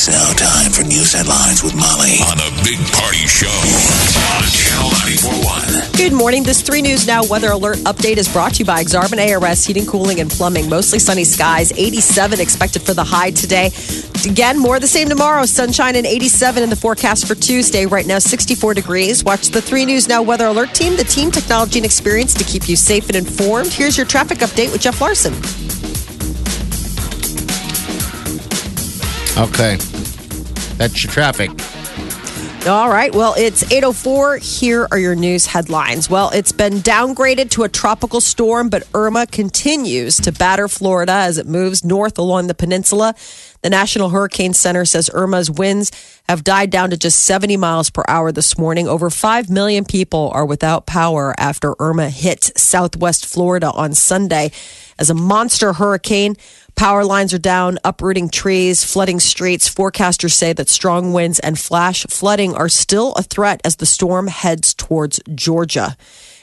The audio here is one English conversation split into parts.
It's now time for news headlines with Molly on the Big Party Show on Channel 941. Good morning. This 3 News Now weather alert update is brought to you by Exarban ARS Heating, Cooling, and Plumbing. Mostly sunny skies, 87 expected for the high today. Again, more of the same tomorrow. Sunshine and 87 in the forecast for Tuesday. Right now, 64 degrees. Watch the 3 News Now weather alert team, the team, technology, and experience to keep you safe and informed. Here's your traffic update with Jeff Larson. Okay. That's your traffic. All right. Well, it's 804. Here are your news headlines. Well, it's been downgraded to a tropical storm, but Irma continues to batter Florida as it moves north along the peninsula. The National Hurricane Center says Irma's winds have died down to just 70 miles per hour this morning. Over 5 million people are without power after Irma hit southwest Florida on Sunday. As a monster hurricane, Power lines are down, uprooting trees, flooding streets. Forecasters say that strong winds and flash flooding are still a threat as the storm heads towards Georgia.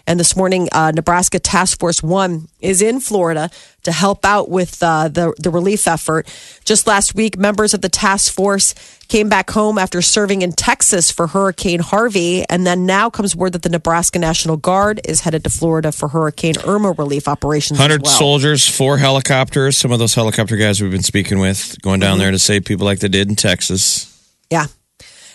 And this morning, uh, Nebraska Task Force One is in Florida to help out with uh, the the relief effort. Just last week, members of the task force came back home after serving in Texas for Hurricane Harvey, and then now comes word that the Nebraska National Guard is headed to Florida for Hurricane Irma relief operations. as Hundred well. soldiers, four helicopters. Some of those helicopter guys we've been speaking with going Mm-hmm. down there to save people like they did in Texas. Yeah.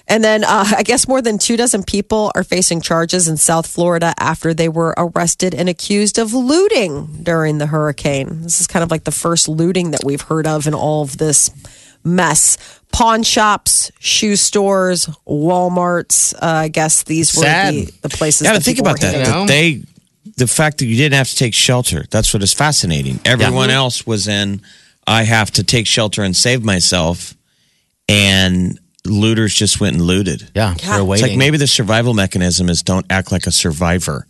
And then uh, I guess more than two dozen people are facing charges in South Florida after they were arrested and accused of looting during the hurricane. This is kind of like the first looting that we've heard of in all of this mess. Pawn shops, shoe stores, Walmarts. Uh, I guess these were the, the places. Yeah, that but think about that. hitting. know? that They, the fact that you didn't have to take shelter. That's what is fascinating. Everyone else was in. I have to take shelter and save myself, and looters just went and looted. Yeah, they're It's waiting. like maybe the survival mechanism is don't act like a survivor.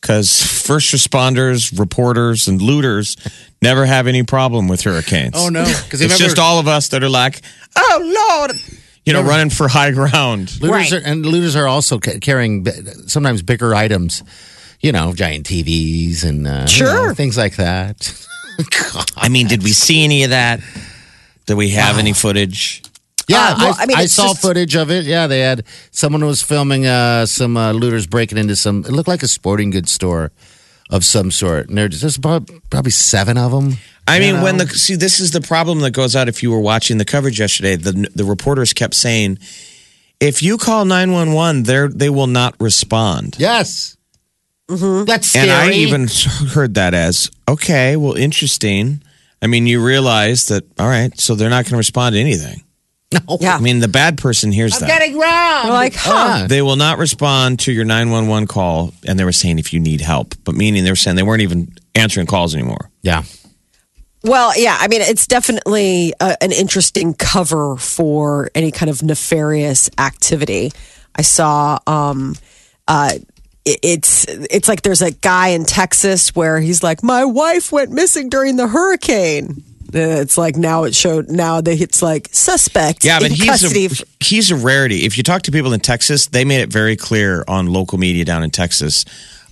Because first responders, reporters, and looters never have any problem with hurricanes. Oh no, because It's just all of us that are like, oh Lord, you know, running for high ground. looters Right. are, and looters are also ca- carrying bi- sometimes bigger items. You know, giant TVs and uh, you Sure. know, things like that. God. I mean, did we see any of that? Did we have any footage? Yeah, Uh, well, I, I mean, I saw just- footage of it. Yeah, they had someone was filming uh, some uh, looters breaking into some. It looked like a sporting goods store of some sort, and there's there's about, probably seven of them. I mean, you when the see, this is the problem that goes out. If you were watching the coverage yesterday, the the reporters kept saying, if you call nine one one, they they will not respond. yes, Mm-hmm. that's scary. And I even heard that as okay, well, interesting. I mean, you realize that all right, so they're not going to respond to anything. no. Yeah. I mean, the bad person hears that. getting robbed. They're like, huh. Ah. They will not respond to your 911 call. And they were saying if you need help, but meaning they were saying they weren't even answering calls anymore. yeah, Well, yeah, I mean, it's definitely uh, an interesting cover for any kind of nefarious activity. I saw, um, uh, it- it's it's like there's a guy in Texas where he's like, my wife went missing during the hurricane. Uh, It's like now it showed now that it's like suspect. Yeah, but in he's custody. a, he's a rarity. If you talk to people in Texas, they made it very clear on local media down in Texas.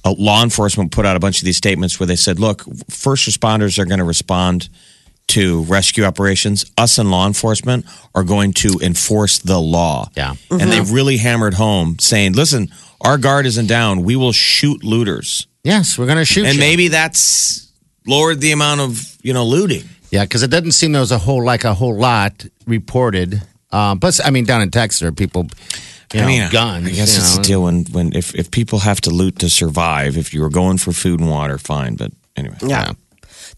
Uh, law enforcement put out a bunch of these statements where they said, "Look, first responders are going to respond to rescue operations. Us and law enforcement are going to enforce the law." Yeah. and they really hammered home, saying, "Listen, our guard isn't down. We will shoot looters, yes, we're gonna shoot and you. maybe that's lowered the amount of you know looting." Yeah, because it doesn't seem there was a whole like a whole lot reported. Um, plus, I mean, down in Texas, there are people, you know, I mean, guns. I guess it's know. a deal when, when if, if people have to loot to survive. If you were going for food and water, fine. But anyway, Yeah.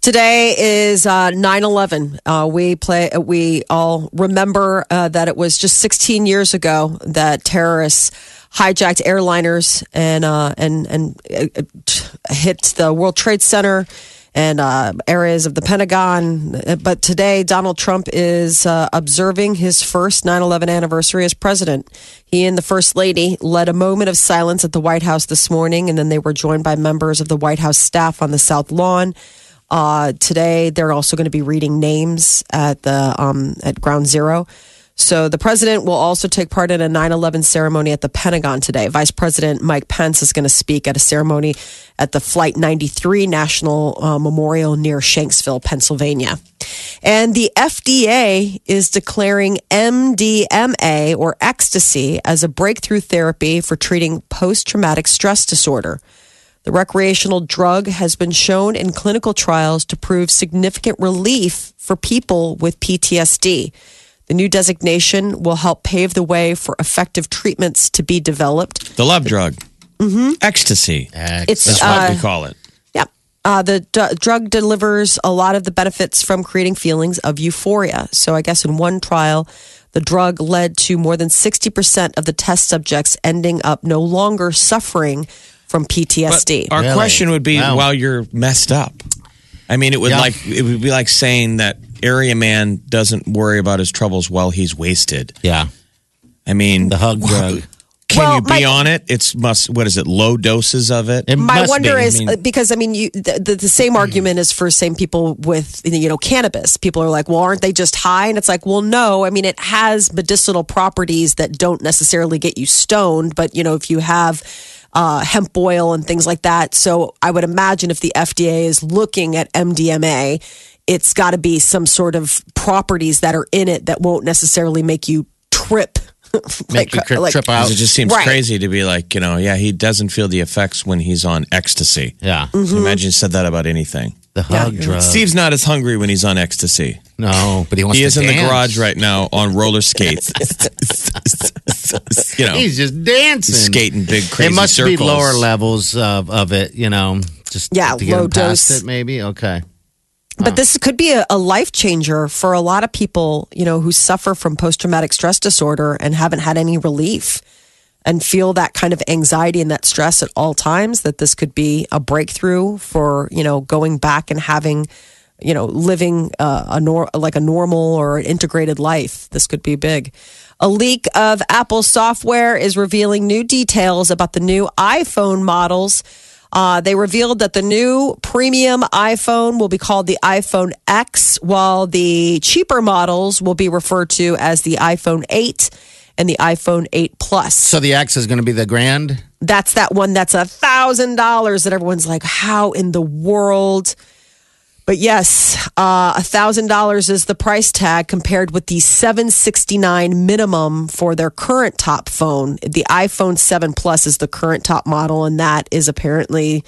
Today is uh, 9/11. Uh, we play. uh, We all remember uh, that it was just 16 years ago that terrorists hijacked airliners and uh, and and uh, uh, hit the World Trade Center and uh, areas of the Pentagon. But today, Donald Trump is uh, observing his first 9 11 anniversary as president. He and the First Lady led a moment of silence at the White House this morning, and then they were joined by members of the White House staff on the South Lawn. Uh, today, they're also going to be reading names at the um, at Ground Zero. So the president will also take part in a 9/11 ceremony at the Pentagon today. Vice President Mike Pence is going to speak at a ceremony at the Flight 93 National uh, Memorial near Shanksville, Pennsylvania. And the FDA is declaring MDMA or ecstasy as a breakthrough therapy for treating post-traumatic stress disorder. The recreational drug has been shown in clinical trials to prove significant relief for people with PTSD. The new designation will help pave the way for effective treatments to be developed. The love drug. Mm-hmm. Ecstasy. It's That's what uh, we call it. yeah. Uh, the d- drug delivers a lot of the benefits from creating feelings of euphoria. So, I guess in one trial, the drug led to more than 60% of the test subjects ending up no longer suffering from But PTSD. our Really? question would be Wow. while you're messed up. I mean, it would Yeah. like it would be like saying that area man doesn't worry about his troubles while he's wasted. Yeah. I mean, The hug drug. Can Well, you be my- on it? It's must. What is it? Low doses of it. It My must wonder be. is I mean- uh, because I mean, you, the, the, the same argument is for same people with you know cannabis. People are like, well, aren't they just high? And it's like, well, no. I mean, it has medicinal properties that don't necessarily get you stoned, but you know, if you have uh, hemp oil and things like that, so I would imagine if the FDA is looking at MDMA, it's got to be some sort of properties that are in it that won't necessarily make you trip. Make you tri- trip out. 'Cause It just seems Right. crazy to be like, you know, yeah, he doesn't feel the effects when he's on ecstasy. Yeah. Mm-hmm. So imagine you said that about anything. The hug drug. Steve's not as hungry when he's on ecstasy. No, but he wants He to is in the garage right now on roller skates. you know, He's just dancing. skating big crazy It must circles. be lower levels of, of it, you know, just Yeah, to get low him past dose. it, maybe. Okay. But this could be a, a life changer for a lot of people, you know, who suffer from post traumatic stress disorder and haven't had any relief and feel that kind of anxiety and that stress at all times. That this could be a breakthrough for, you know, going back and having, you know, living uh, a nor- like a normal or integrated life. This could be big. A leak of Apple software is revealing new details about the new iPhone models. Uh, they revealed that the new premium iPhone will be called the iPhone X, while the cheaper models will be referred to as the iPhone 8 and the iPhone 8 Plus. So the X is going to be the grand? That's that one that's a thousand dollars that everyone's like, how in the world? But yes, uh, a thousand dollars is the price tag compared with the seven sixty nine minimum for their current top phone. The iPhone seven Plus is the current top model, and that is apparently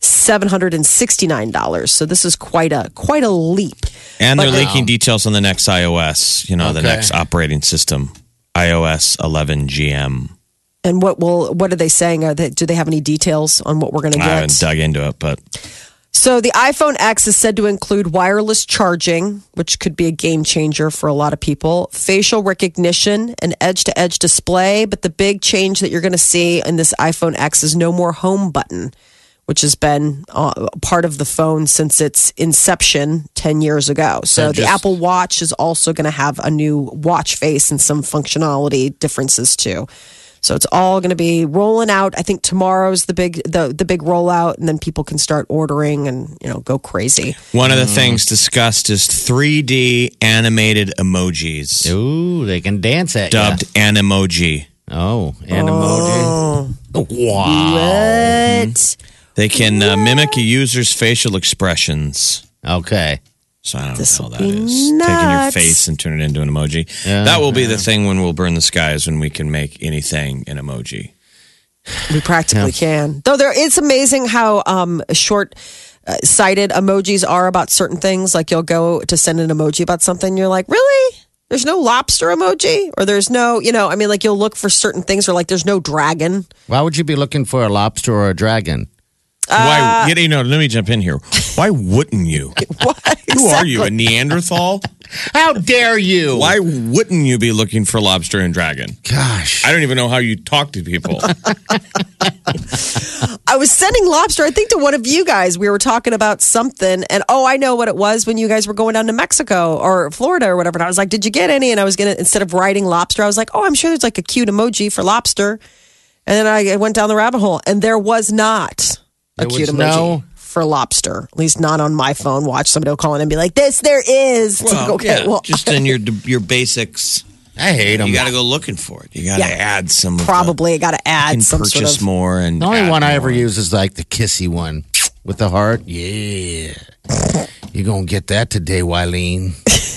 seven hundred and sixty nine dollars. So this is quite a quite a leap. And they're But- leaking details on the next iOS, you know, the next operating system, iOS 11 GM. And what will what are they saying? Are they, do they have any details on what we're going to get? I haven't dug into it, but So the iPhone X is said to include wireless charging, which could be a game changer for a lot of people, facial recognition, an edge-to-edge display, but the big change that you're going to see in this iPhone X is no more home button, which has been uh, part of the phone since its inception 10 years ago. So, So the Apple Watch is also going to have a new watch face and some functionality differences too. So it's all going to be rolling out. I think tomorrow's the big the the big rollout, and then people can start ordering and you know go crazy. one of the things discussed is 3D animated emojis, Ooh, they can dance at ya. dubbed Animoji. Oh, and emoji. Wow. What? They can uh, mimic a user's facial expressions. Okay. So I don't This know what will the hell that be is. Taking your face and turning it into an emoji. Yeah, that will be the thing when we'll burn the skies when we can make anything an emoji. We practically can. Though there, it's amazing how um, short. Uh, sighted emojis are about certain things. Like you'll go to send an emoji about something, you're like, really? There's no lobster emoji, or there's no, you know, I mean, like you'll look for certain things, or like there's no dragon. Why would you be looking for a lobster or a dragon? Why? Uh, you know, let me jump in here. Why wouldn't you? Why? Who are you? A Neanderthal? How dare you? Why wouldn't you be looking for lobster and dragon? Gosh. I don't even know how you talk to people. I was sending lobster, I think, to one of you guys. We were talking about something, and oh, I know what it was when you guys were going down to Mexico or Florida or whatever. And I was like, "Did you get any?" And I was gonna instead of writing lobster, I was like, "Oh, I'm sure there's like a cute emoji for lobster." And then I went down the rabbit hole, and there was not a There cute was emoji no- for lobster. At least not on my phone. Watch somebody will call in and be like, "This there is." It's like, okay, well, just in your your basics. I hate them. You got to go looking for it. You got to Yeah. add some. of the- probably got to add and some purchase sort of. more. And The only add one I ever use is like the kissy one with the heart. Yeah. You're going to get that today, Wileen.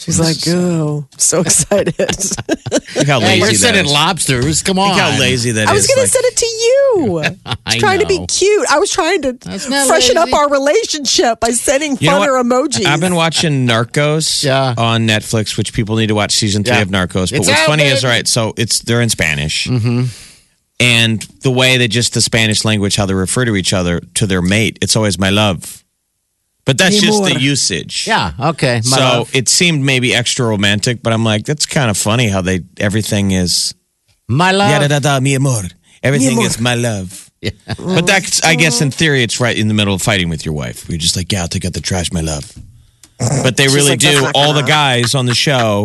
She's like, "Oh, so excited." Look how Hey, lazy you're that sending is. lobsters. Come on. Look how lazy that is. I was going to Like, send it to you. I was I trying to be know. cute. I was trying to not freshen lazy. up our relationship by sending You know funner what? emojis. I've been watching Narcos Yeah. on Netflix, which people need to watch season three Yeah. of Narcos. But It's what's out, funny is, baby. right? So it's they're in Spanish, mm-hmm. and the way that just the Spanish language, how they refer to each other to their mate, it's always "my love," but that's Mi just the usage. Yeah, okay. My so love. it seemed maybe extra romantic, but I'm like, that's kind of funny how they everything is My love. yeah da da da mi amor. Everything amor. is my love. But that's I guess in theory it's right in the middle of fighting with your wife. You're just like, yeah, I'll take out the trash, my love. But they really like, do. All the guys on the show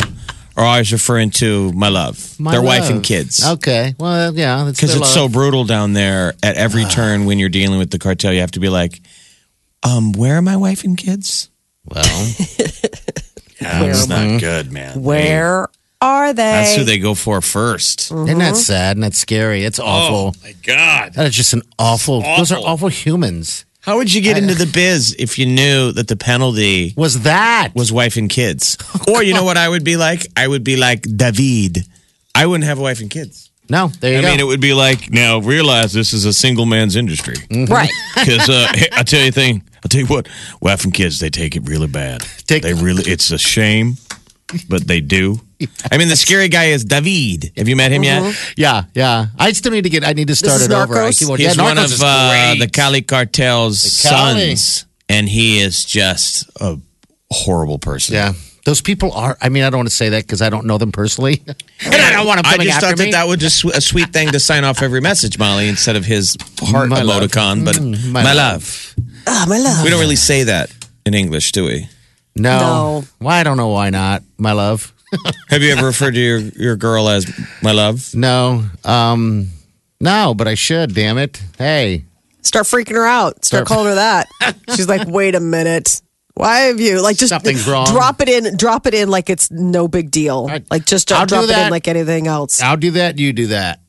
are always referring to my love, My their wife and kids. Okay. Well, yeah. Because it's so brutal down there. At every turn, when you're dealing with the cartel, you have to be like, um, where are my wife and kids? Well, That's not good, man. Where are they? That's who they go for 1st isn't that sad and that's scary? It's awful. Oh my god! That is just an awful, Those are Awful. awful humans. How would you get into the biz if you knew that the penalty Was that? was wife and kids? Or you know what I would be like? I would be like David. I wouldn't have a wife and kids. no, there you I go. mean, it would be like now realize this is a single man's industry right. because uh, hey, I tell you a thing. I'll tell you what, wife and kids they take it really bad. Take- they really, it's a shame, but they do. I mean, the scary guy is David. Have you met him yet? yeah, yeah. I still need to get. I need to start is it over. I Narcos? keep on- He's yeah, one Narcos of is uh, great. the Cali cartel's Cali. sons, and he is just a horrible person. Yeah, those people are. I mean, I don't want to say that because I don't know them personally, and I don't want them I coming just after thought me. that that would just a sweet thing to sign off every message, Molly, instead of his heart My love. emoticon. But Mm, my, my love. Ah, my love. we don't really say that in English, do we? no, No. well, I don't know why not. My love. Have you ever referred to your, your girl as my love? No, um, no, but I should. Damn it! Hey, Start freaking her out. Start Start- calling her that. She's like, wait a minute. Why have you like just Something's wrong. drop it in drop it in like it's no big deal. right. Like just I'll don't do drop it in like anything else. I'll do that. You do that.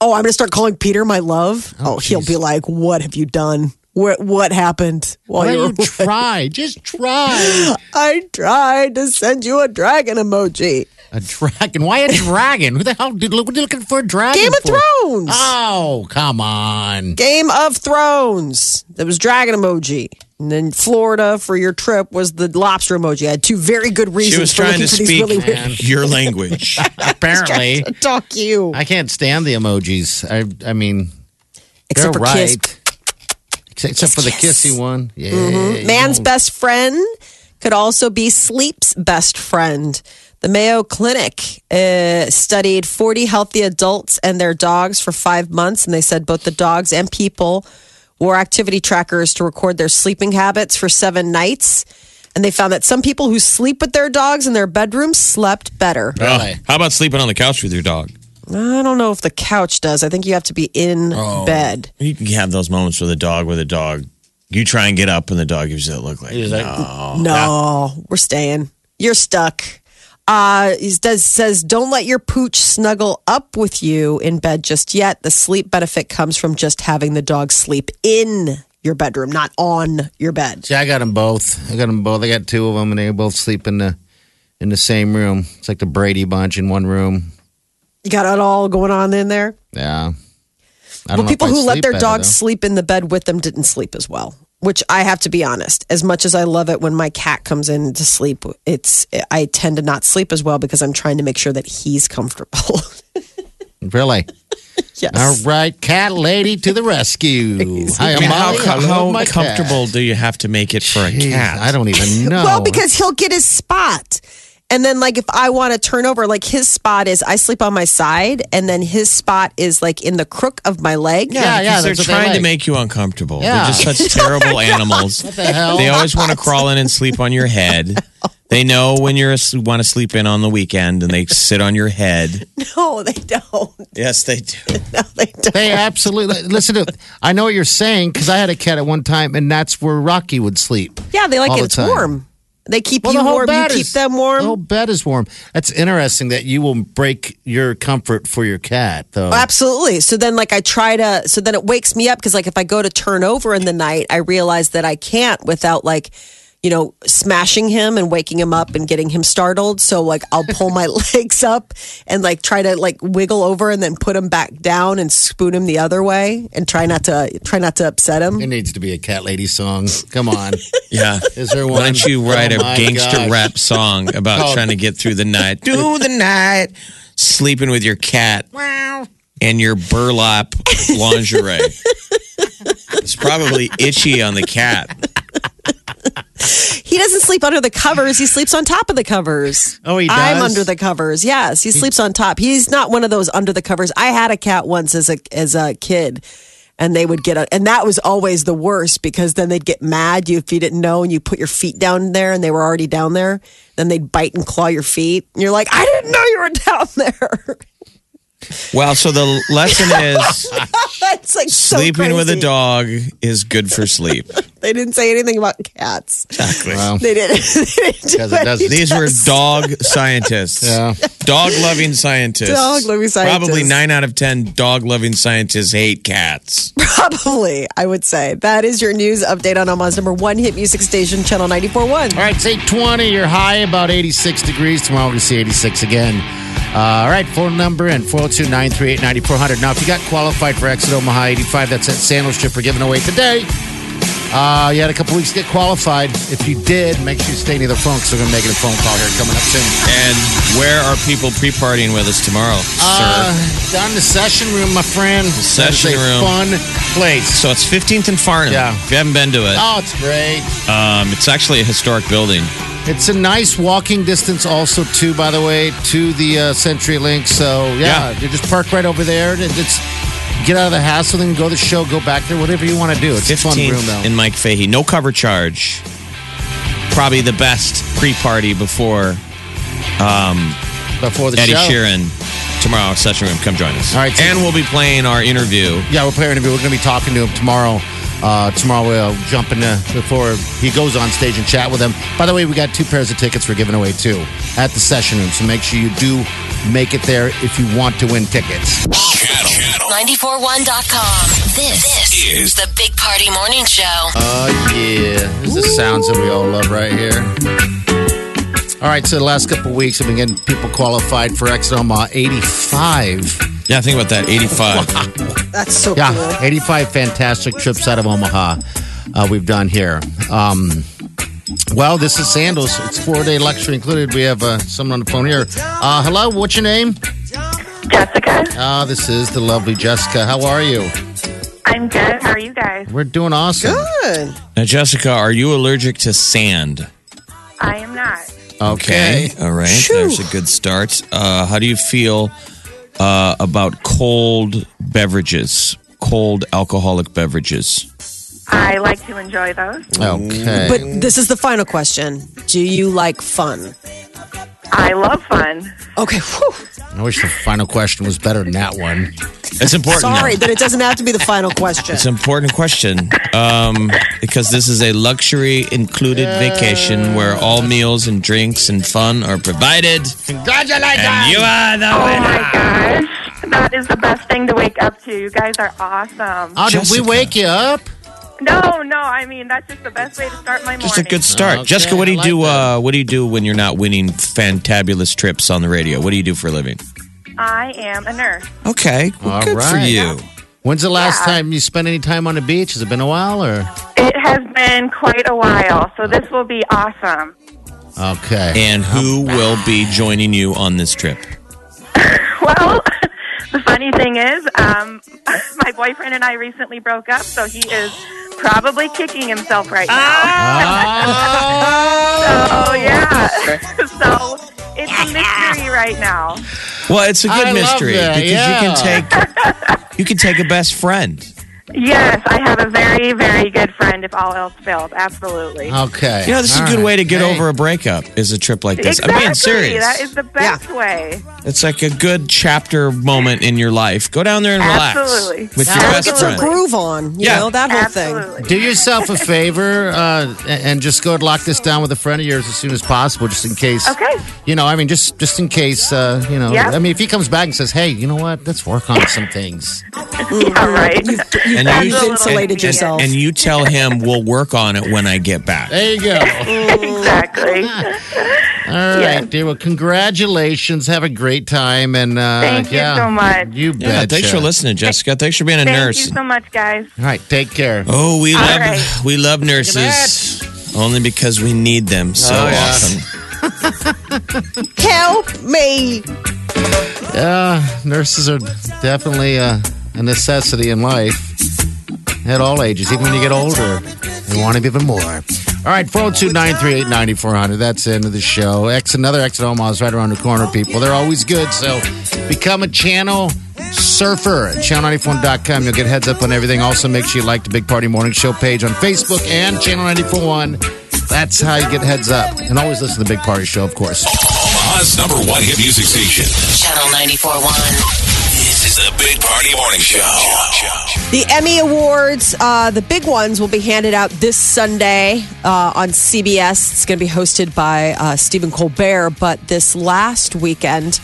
Oh, I'm gonna start calling Peter my love. Oh, he'll jeez. be like, What have you done? What what happened? While Why you don't you try? Just try I tried to send you a dragon emoji. a dragon. Why a dragon? Who the hell? Dude, what are you looking for a dragon? Game of for? Thrones. Oh, come on. Game of Thrones. That was dragon emoji. And then Florida for your trip was the lobster emoji. I had two very good reasons She was for trying to for speak really weird your language. Apparently, to talk you. I can't stand the emojis. I, I mean, Except they're for kiss. Right. Except, except for the Kiss. kissy one. Yeah. Mm-hmm. Man's don't- best friend could also be sleep's best friend. The Mayo Clinic uh, studied 40 healthy adults and their dogs for five months, and they said both the dogs and people wore activity trackers to record their sleeping habits for seven nights. And they found that some people who sleep with their dogs in their bedrooms slept better. Really? How about sleeping on the couch with your dog? I don't know if the couch does. I think you have to be in bed. You can have those moments with a dog with a dog. You try and get up, and the dog gives you that look like, He's like, No, we're staying. You're stuck. Uh, he does says don't let your pooch snuggle up with you in bed just yet. The sleep benefit comes from just having the dog sleep in your bedroom, not on your bed. See, I got them both. I got them both. I got two of them, and they both sleep in the in the same room. It's like the Brady bunch in one room. You got it all going on in there. Yeah. I But don't know if people who let their better, dogs though. sleep in the bed with them didn't sleep as well. Which I have to be honest, as much as I love it when my cat comes in to sleep, it's I tend to not sleep as well because I'm trying to make sure that he's comfortable. Really? Yes. All right, cat lady to the rescue. Hi, I mean, how, Molly. How, comfortable cat. do you have to make it for a Jeez, cat? I don't even know. Well, because he'll get his spot. And then, like, if I want to turn over, like, his spot is I sleep on my side, and then his spot is like in the crook of my leg. Yeah, Yeah, yeah, they're that's what they trying to like. make you uncomfortable. Yeah. They're just such terrible animals. What the hell? They always want to crawl in and sleep on your head. They know when you want to sleep in on the weekend, and they sit on your head. No, they don't. Yes, they do. No, they don't. They absolutely listen to. I know what you're saying because I had a cat at one time, and that's where Rocky would sleep. Yeah, they like all it. It's time. warm. They keep Well, you the warm. You bed keep is- them The warm. whole bed is warm. That's interesting that you will break your comfort for your cat, though. Oh, Absolutely. So then, like, I try to, so then it wakes me up because, like, if I go to turn over in the night, I realize that I can't without, like, you know, smashing him and waking him up and getting him startled. So, like, I'll pull my legs up and, like, try to, like, wiggle over and then put him back down and spoon him the other way and try not to, try not to upset him. It needs to be a cat lady song. Come on. Yeah. Is there one? Why don't you oh write Oh, a gangster gosh. rap song about Called- trying to get through the night? Do the night sleeping with your cat and your burlap lingerie. it's probably itchy on the cat. He doesn't sleep under the covers. He sleeps on top of the covers. Oh, he I'm under the covers. Yes, he sleeps on top. He's not one of those under the covers. I had a cat once as a as a kid, and they would get a, and that was always the worst because then they'd get mad you if you didn't know and you put your feet down there and they were already down there. Then they'd bite and claw your feet. And you're like, I didn't know you were down there. Well, so the lesson is That's like so sleeping with a dog is good for sleep. They didn't say anything about cats. Exactly. Well, They didn't. they didn't do Because it doesn't- any These were dog scientists. Yeah. Dog loving scientists. Dog-loving scientists. Probably nine out of 10 dog loving scientists hate cats. Probably, I would say. That is your news update on Omaha's number one hit music station, Channel 94.1. All right, it's 820. You're high about 86 degrees. Tomorrow we'll see 86 again. Uh, all right, phone number and 402 938 9400. Now, if you got qualified for Exit Omaha 85, that's at Sandals Strip we're giving away today. Uh, you had a couple weeks to get qualified. If you did, make sure you stay near the phone because we're going to make it a phone call here coming up soon. And where are people pre partying with us tomorrow, Uh, sir? down in the session room, my friend. The session room. fun place. So it's 15th and Farnam. Yeah. If you haven't been to it, Oh, it's great. um, it's actually a historic building. It's a nice walking distance, also too. By the way, to the uh, CenturyLink. So yeah, Yeah. you just park right over there. And it's get out of the hassle, then go to the show, go back there, whatever you want to do. It's a fun 15th room though. in Mike Fahey. No cover charge. Probably the best pre party before um, before the Eddie show. Sheeran tomorrow, Session Room. Come join us. All right, so- and we'll be playing our interview. Yeah, we're playing interview. We're going to be talking to him tomorrow. Uh, tomorrow we'll jump in uh, before he goes on stage and chat with him. By the way, we got two pairs of tickets we're giving away too at the session room. So make sure you do make it there if you want to win tickets. Channel, 941.com. This, this is the Big Party Morning Show. Oh, yeah. This is the sounds that we all love right here. All right, so the last couple of weeks, I've been getting people qualified for Exit Omaha 85. Yeah, think about that. 85. That's so Yeah, cool. 85 fantastic trips out of Omaha uh, we've done here. Um, well, this is Sandals. It's four day lecture included. We have uh, someone on the phone here. Uh, hello, what's your name? Jessica. Uh, this is the lovely Jessica. How are you? I'm good. How are you guys? We're doing awesome. Good. now, Jessica, are you allergic to sand? I am not. Okay. All right. There's a good start. Uh, how do you feel uh, about cold beverages, cold alcoholic beverages? I like to enjoy those. Okay. But this is the final question. Do you like fun? I love fun. Okay. Whew. I wish the final question was better than that one. It's important. Sorry now. that it doesn't have to be the final question. It's an important question um, because this is a luxury included vacation where all meals and drinks and fun are provided. Congratulations! And you are the Oh winner. my gosh. That is the best thing to wake up to. You guys are awesome. Oh, did we Jessica. wake you up? No, no, I mean, that's just the best way to start my morning. Just a good start, Okay, Jessica. What do you like do? Uh, what do you do when you're not winning fantabulous trips on the radio? What do you do for a living? I am a nurse. Okay, well, All good for right. you. When's the last Yeah. time you spent any time on the beach? Has it been a while or? It has been quite a while, so this will be awesome. Okay. And who will be joining you on this trip? Well, The funny thing is, um, my boyfriend and I recently broke up, so he is probably kicking himself right now. Ah. Oh yeah. so it's a mystery right now. Well, it's a good I mystery that, because yeah. you can take you can take a best friend. Yes, I have a very, very good friend. If all else fails, absolutely. Okay. You know, this is a good right. way to get Hey. over a breakup. Is a trip like this. exactly. I'm being serious. That is the best way. it's like a good chapter moment in your life. Go down there and relax Absolutely. with your Gotta best get some friend. groove on, you Yeah. know, that whole thing. Absolutely. Do yourself a favor uh, and just go and lock this down with a friend of yours as soon as possible, just in case. Okay. You know, I mean, just just in case. Uh, you know, Yeah. I mean, if he comes back and says, "Hey, you know what? Let's work on some things." Yeah, right. And You've Absolutely. insulated and- yourself. And you tell him we'll work on it when I get back. There you go. exactly. All right, Yes. dear. Well, congratulations. Have a great time, and uh, Thank you yeah, so much. You bet. Yeah, thanks for listening, Jessica. Thanks for being a Thank nurse. you so much, guys. All right, take care. Oh, we All love right. we love nurses only because we need them so Oh, yeah. often. Help me. Yeah, nurses are definitely uh, a necessity in life at all ages, even when you get older. You want it even more. All right, 402 938 9400. That's the end of the show. X, another exit Omaha's right around the corner, people. They're always good. So become a channel surfer at channel94.com. You'll get heads up on everything. Also, make sure you like the Big Party Morning Show page on Facebook and Channel 941. That's how you get heads up. And always listen to the Big Party Show, of course. Omaha's number one hit music station. Channel 94.1. Is the Big Party Morning Show. The Emmy Awards, uh, the big ones, will be handed out this Sunday uh, on CBS. It's going to be hosted by uh, Stephen Colbert. But this last weekend,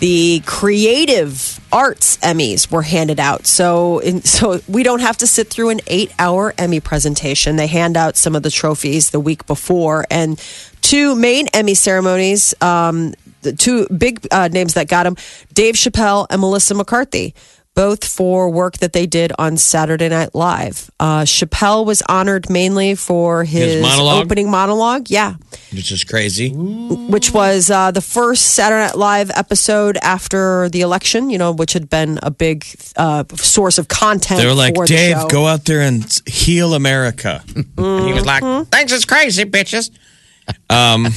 the Creative Arts Emmys were handed out. So, in, so we don't have to sit through an eight-hour Emmy presentation. They hand out some of the trophies the week before, and two main Emmy ceremonies. Um, the two big uh, names that got him Dave Chappelle and Melissa McCarthy both for work that they did on Saturday Night Live. Uh, Chappelle was honored mainly for his, His monologue? opening monologue, yeah, Which is crazy. which was uh, the first Saturday Night Live episode after the election, you know, which had been a big uh, source of content. They were like, for the Dave, show. go out there and heal America. And he was like, thanks, it's crazy, bitches. Um,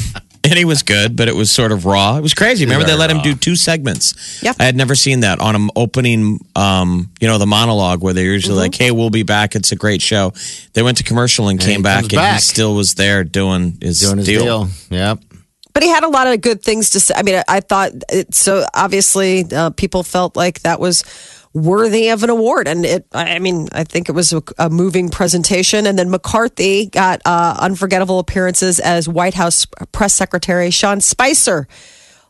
and he was good, but it was sort of raw. It was crazy. Remember, they Very let him do two segments. Yep. I had never seen that on an opening, um, you know, the monologue where they're usually like, hey, we'll be back. It's a great show. They went to commercial and he came back, comes and he back. still was there doing his, Doing his deal. deal. Yep. but he had a lot of good things to say. I mean, I, I thought it, so. Obviously, uh, people felt like that was worthy of an award, and it. I mean, I think it was a, a moving presentation. And then McCarthy got uh, unforgettable appearances as White House press secretary Sean Spicer.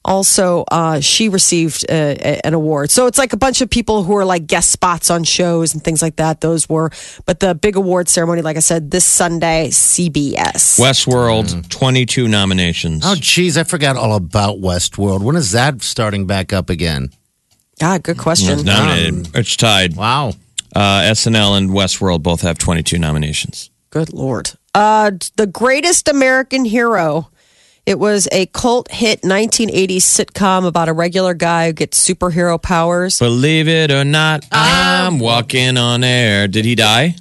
Also, uh, she received uh, a, an award. So it's like a bunch of people who are like guest spots on shows and things like that. Those were, but the big award ceremony, like I said, this Sunday, CBS. Westworld, 22 nominations. Oh, geez, I forgot all about Westworld. When is that starting back up again? God, good question. nominated. it's tied. Wow. Uh, SNL and Westworld both have 22 nominations. Good Lord. Uh, the greatest American hero. It was a cult hit 1980s sitcom about a regular guy who gets superhero powers. Believe it or not, I'm walking on air. Did he die?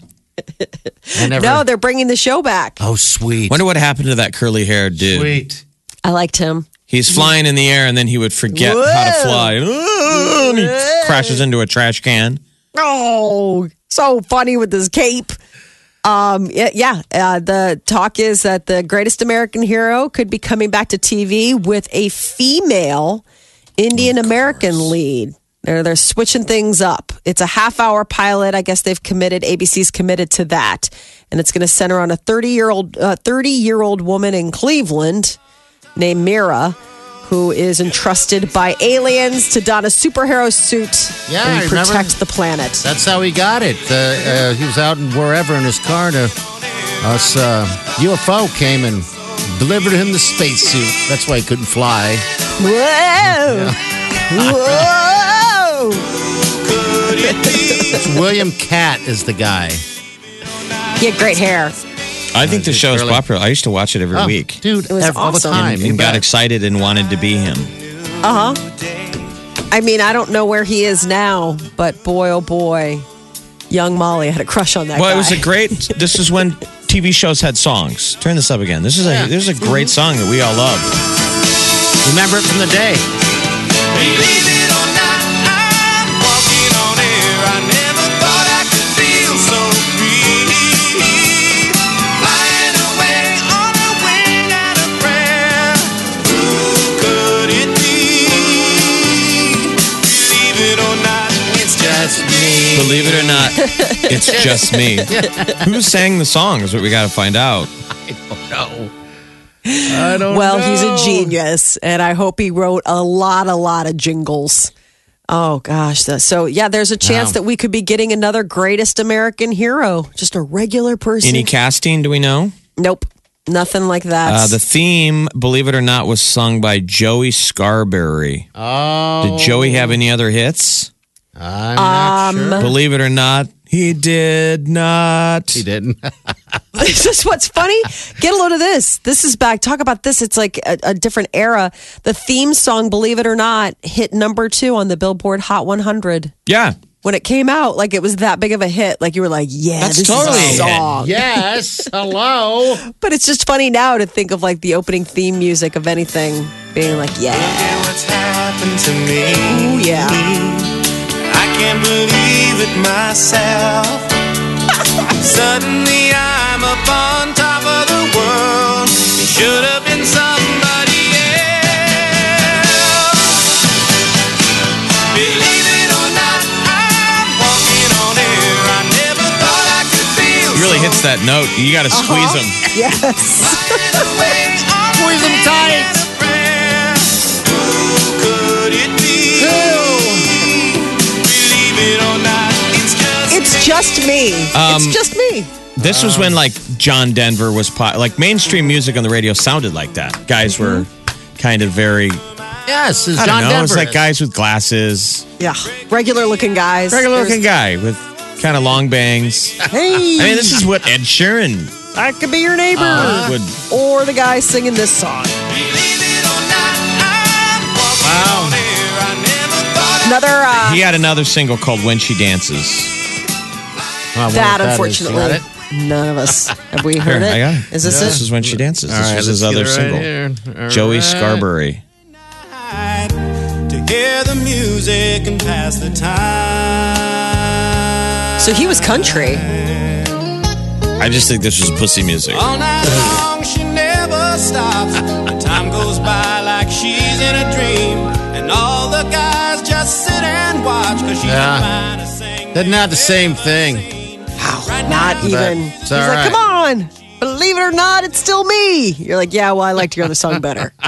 I never. No, they're bringing the show back. oh, sweet. Wonder what happened to that curly haired dude. Sweet. I liked him. He's flying in the air and then he would forget how to fly. And he crashes into a trash can. Oh, so funny with his cape. Um, yeah. Uh, the talk is that the greatest American hero could be coming back to TV with a female Indian American lead. They're they're switching things up. It's a half hour pilot. I guess they've committed. ABC's committed to that, and it's going to center on a thirty year old thirty year old woman in Cleveland named Mira. Who is entrusted by aliens to don a superhero suit Yeah, and protect the planet? That's how he got it. Uh, uh, he was out in wherever in his car, and a us uh, UFO came and delivered him the spacesuit. That's why he couldn't fly. Whoa! Whoa! William Katt is the guy. He had great hair. I think the he's show is really- popular. I used to watch it every Oh, week dude, It was ev- all the awesome. time. and, You and got bet. excited and wanted to be him. Uh huh. I mean, I don't know where he is now, but boy, oh boy, young Molly had a crush on that Well, guy. it was a great. This is when TV shows had songs. Turn this up again. This is a this is a great song that we all love. Remember it from the day. Believe Believe it or not, it's just me. Who sang the song is what we got to find out. I don't know. I don't well, know. he's a genius, and I hope he wrote a lot, a lot of jingles. Oh gosh, so yeah, there's a chance Wow. that we could be getting another greatest American hero, just a regular person. Any casting? Do we know? nope, nothing like that. Uh, the theme, believe it or not, was sung by Joey Scarbury. Oh. Did Joey have any other hits? I'm not Um, sure. Believe it or not, he did not. He didn't. this is what's funny. Get a load of this. This is back. Talk about this. It's like a, a different era. The theme song, believe it or not, hit number two on the Billboard Hot 100 Yeah. when it came out. Like it was that big of a hit. Like you were like, yeah, That's this totally a is a hit. song. yes. Hello. But it's just funny now to think of like the opening theme music of anything being like, yeah, Look what's happened to me. Ooh, yeah. I can't believe it myself. Suddenly I'm up on top of the world. It should have been somebody else. Believe it or not, I'm walking on air. I never thought I could feel He really so hits that note. You got to uh-huh. squeeze him. yes. Squeeze them tight. Who could it just me. Um, it's just me. This was when like John Denver was po- like mainstream music on the radio sounded like that. Guys were kind of very Yes. It's I John don't know. It's Denver. like guys with glasses, Yeah. Regular looking guys. regular looking guy with kind of long bangs. Hey, I mean, this is what Ed Sheeran I could be your neighbor. Uh-huh. would. or the guy singing this song. Believe it or not, I'm walking on air. I never thought I Another, uh, He had another single called "When She Dances." I wonder that, if is. Unfortunately, none of us have we Here, heard it. I got it. Is this This it? is "When She Dances." All This right, was his other get it single. right here. All Joey right. Scarbury. to hear the music and pass the time. So he was country. I just think this was pussy music. All night long, she never stops. The time goes by like she's in a dream. And all the guys just sit and watch because she's Yeah. fine to sing. They're not the same thing. Not even. it's He's like, right. come on. Believe it or not, it's still me. You're like, yeah, well, I liked your other song better.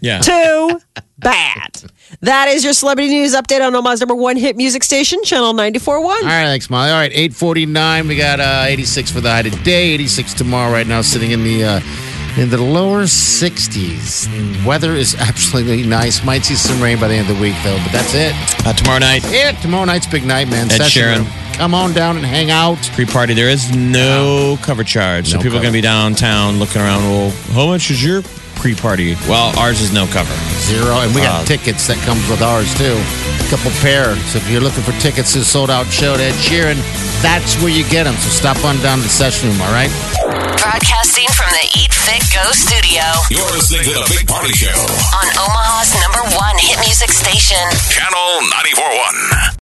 Yeah. Too bad. That is your celebrity news update on Omaha's number one hit music station, Channel 94.1. All right, thanks, Molly. All right, 849. We got uh, 86 for the high today, 86 tomorrow, right now, sitting in the uh, in the lower 60s. Weather is absolutely nice. Might see some rain by the end of the week, though, but that's it. Uh, tomorrow night, Yeah, tomorrow night's big night, man. Ed Session Sheeran. room. Come on down and hang out. pre-party. There is no cover charge, so No people are going to be downtown looking around. Well, how much is your pre-party? Well, ours is no cover. Zero. And we got Uh, tickets that comes with ours, too. A couple pairs. So if you're looking for tickets to the sold out show to Ed Sheeran, that's where you get them. So stop on down to the session room, all right? Broadcasting from the Eat Fit Go studio You're listening to the Big Party Show. on Omaha's number one hit music station. Channel 94.1.